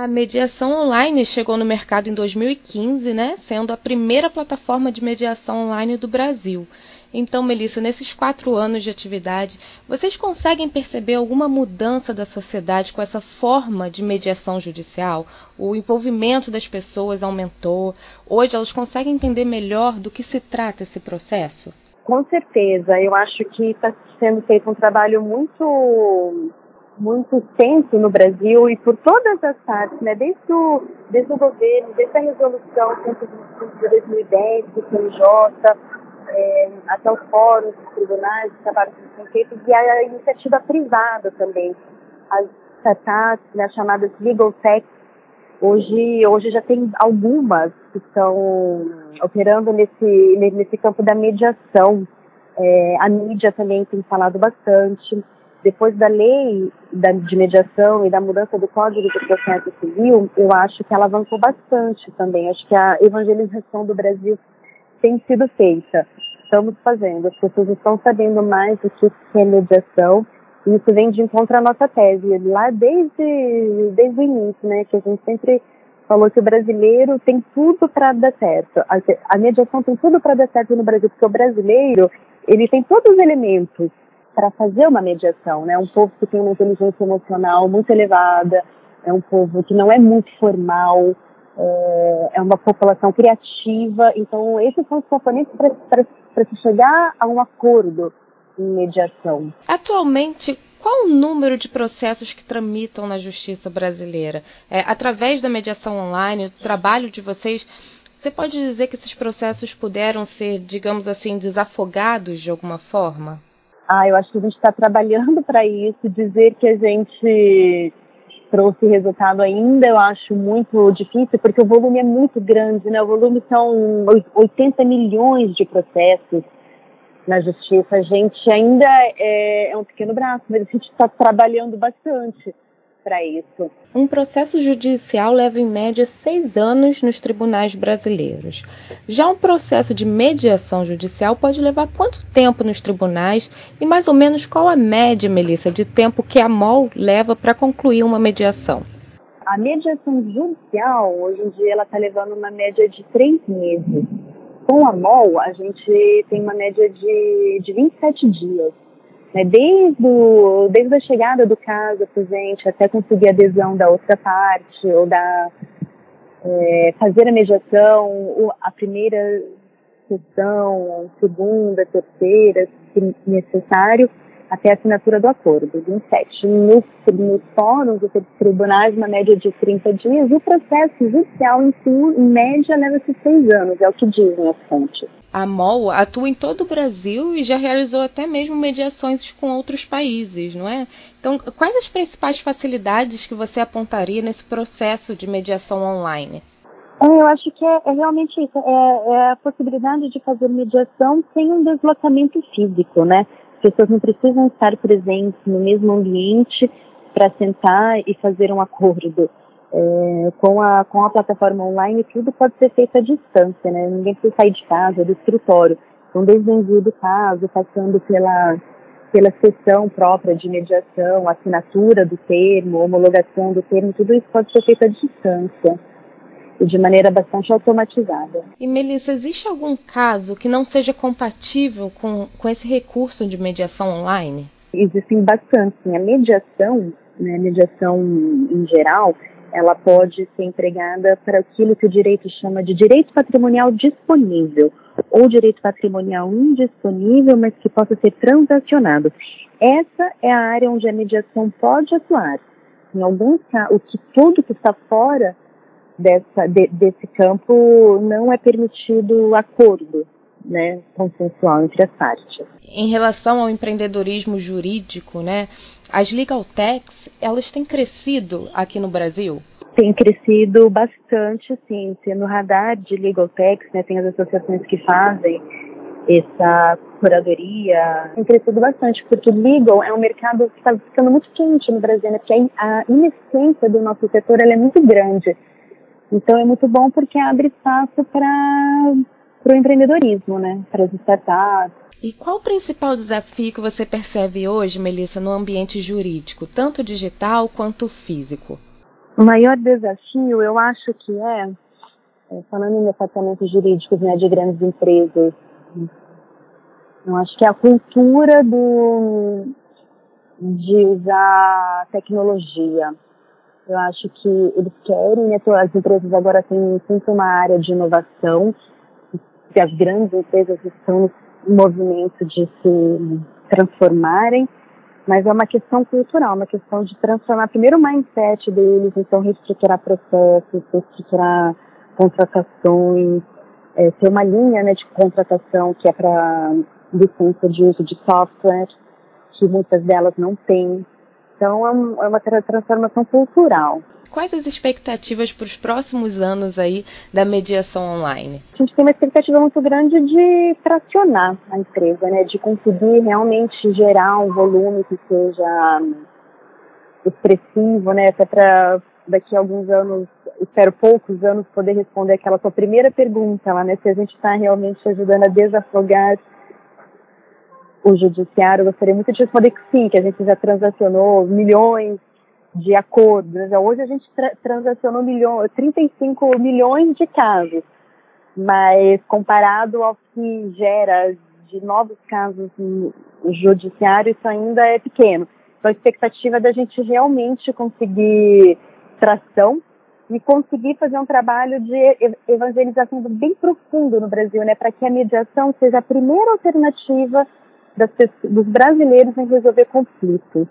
A mediação online chegou no mercado em 2015, né, sendo a primeira plataforma de mediação online do Brasil. Então, Melissa, nesses quatro anos de atividade, vocês conseguem perceber alguma mudança da sociedade com essa forma de mediação judicial? O envolvimento das pessoas aumentou? Hoje elas conseguem entender melhor do que se trata esse processo? Com certeza. Eu acho que está sendo feito um trabalho muito muito extenso no Brasil e por todas as partes, né? Desde o, desde o governo, desde a resolução 125 de 2010 do CNJ, é, até os fóruns, os tribunais que acabaram sendo feitos, e a iniciativa privada também, as startups, né, chamadas legal tech, hoje, hoje já tem algumas que estão operando nesse, nesse campo da mediação. É, a mídia também tem falado bastante. Depois da lei da, de mediação e da mudança do Código de Processo Civil, eu acho que ela avançou bastante também. Acho que a evangelização do Brasil tem sido feita. Estamos fazendo. As pessoas estão sabendo mais do que é mediação. E isso vem de encontro à nossa tese. Lá desde, desde o início, né? Que a gente sempre falou que o brasileiro tem tudo para dar certo. A, a mediação tem tudo para dar certo no Brasil, porque o brasileiro, ele tem todos os elementos para fazer uma mediação, né? Um povo que tem uma inteligência emocional muito elevada, é um povo que não é muito formal, é, é uma população criativa. Então, esses são os componentes para se chegar a um acordo em mediação. Atualmente, qual o número de processos que tramitam na justiça brasileira? É, através da mediação online, do trabalho de vocês, você pode dizer que esses processos puderam ser, digamos assim, desafogados de alguma forma? Ah, eu acho que a gente está trabalhando para isso. Dizer que a gente trouxe resultado ainda, eu acho muito difícil, porque o volume é muito grande, né? O volume são 80 milhões de processos na justiça. A gente ainda é, é um pequeno braço, mas a gente está trabalhando bastante para isso. Um processo judicial leva em média seis anos nos tribunais brasileiros. Já um processo de mediação judicial pode levar quanto tempo nos tribunais e mais ou menos qual a média, Melissa, de tempo que a MOL leva para concluir uma mediação? A mediação judicial, hoje em dia, ela está levando uma média de três meses. Com a MOL, a gente tem uma média de, de 27 dias. Né? Desde, o, desde a chegada do caso para gente até conseguir a adesão da outra parte ou da é, fazer a mediação, a primeira sessão, segunda, terceira, se necessário, até a assinatura do acordo, 27. Nos, nos fóruns dos tribunais, uma média de 30 dias, e o processo judicial em si, em média, leva-se seis anos, é o que dizem as fontes. A MOL atua em todo o Brasil e já realizou até mesmo mediações com outros países, não é? Então, quais as principais facilidades que você apontaria nesse processo de mediação online? É, eu acho que é, é realmente isso, é, é, a possibilidade de fazer mediação sem um deslocamento físico, né? As pessoas não precisam estar presentes no mesmo ambiente para sentar e fazer um acordo. É, com, a, com a plataforma online, tudo pode ser feito à distância, né? Ninguém precisa sair de casa, do escritório. Então, desde o envio do caso, passando pela, pela sessão própria de mediação, assinatura do termo, homologação do termo, tudo isso pode ser feito à distância de maneira bastante automatizada. E Melissa, existe algum caso que não seja compatível com, com esse recurso de mediação online? Existem bastante. A mediação, né, mediação em geral, ela pode ser empregada para aquilo que o direito chama de direito patrimonial disponível ou direito patrimonial indisponível, mas que possa ser transacionado. Essa é a área onde a mediação pode atuar. Em alguns casos, o que tudo que está fora dessa, de, desse campo não é permitido acordo, né, consensual entre as partes. Em relação ao empreendedorismo jurídico, né, as legal techs, elas têm crescido aqui no Brasil? Tem crescido bastante, sim. No radar de legal techs, né, tem as associações que fazem essa curadoria tem crescido bastante, porque legal é um mercado que está ficando muito quente no Brasil, né? Porque a inexistência do nosso setor é muito grande. Então é muito bom porque abre espaço para o empreendedorismo, né? Para as startups. E qual o principal desafio que você percebe hoje, Melissa, no ambiente jurídico, tanto digital quanto físico? O maior desafio, eu acho que é, é falando em departamentos jurídicos né, de grandes empresas, eu acho que é a cultura do, de usar tecnologia. Eu acho que eles querem, né, as empresas agora têm sempre uma área de inovação, que as grandes empresas estão no movimento de se transformarem, mas é uma questão cultural, uma questão de transformar primeiro o mindset deles, então reestruturar processos, reestruturar contratações, é, ter uma linha né, de contratação que é para licença de uso de software, que muitas delas não têm. Então é, é uma transformação cultural. Quais as expectativas para os próximos anos aí da mediação online? A gente tem uma expectativa muito grande de tracionar a empresa, né? De conseguir realmente gerar um volume que seja expressivo, né? Até para daqui a alguns anos, espero poucos anos, poder responder aquela sua primeira pergunta lá, né? Se a gente está realmente ajudando a desafogar o judiciário, gostaria muito de responder que sim, que a gente já transacionou milhões de acordos. Hoje a gente tra transacionou milhão, 35 milhões de casos, mas comparado ao que gera de novos casos no judiciário, isso ainda é pequeno. Então a expectativa é da gente realmente conseguir tração e conseguir fazer um trabalho de evangelização bem profundo no Brasil, né, para que a mediação seja a primeira alternativa das, dos brasileiros em resolver conflitos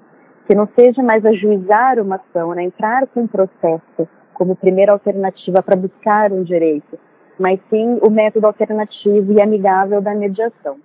que não seja mais ajuizar uma ação, né, entrar com um processo como primeira alternativa para buscar um direito, mas sim o método alternativo e amigável da mediação.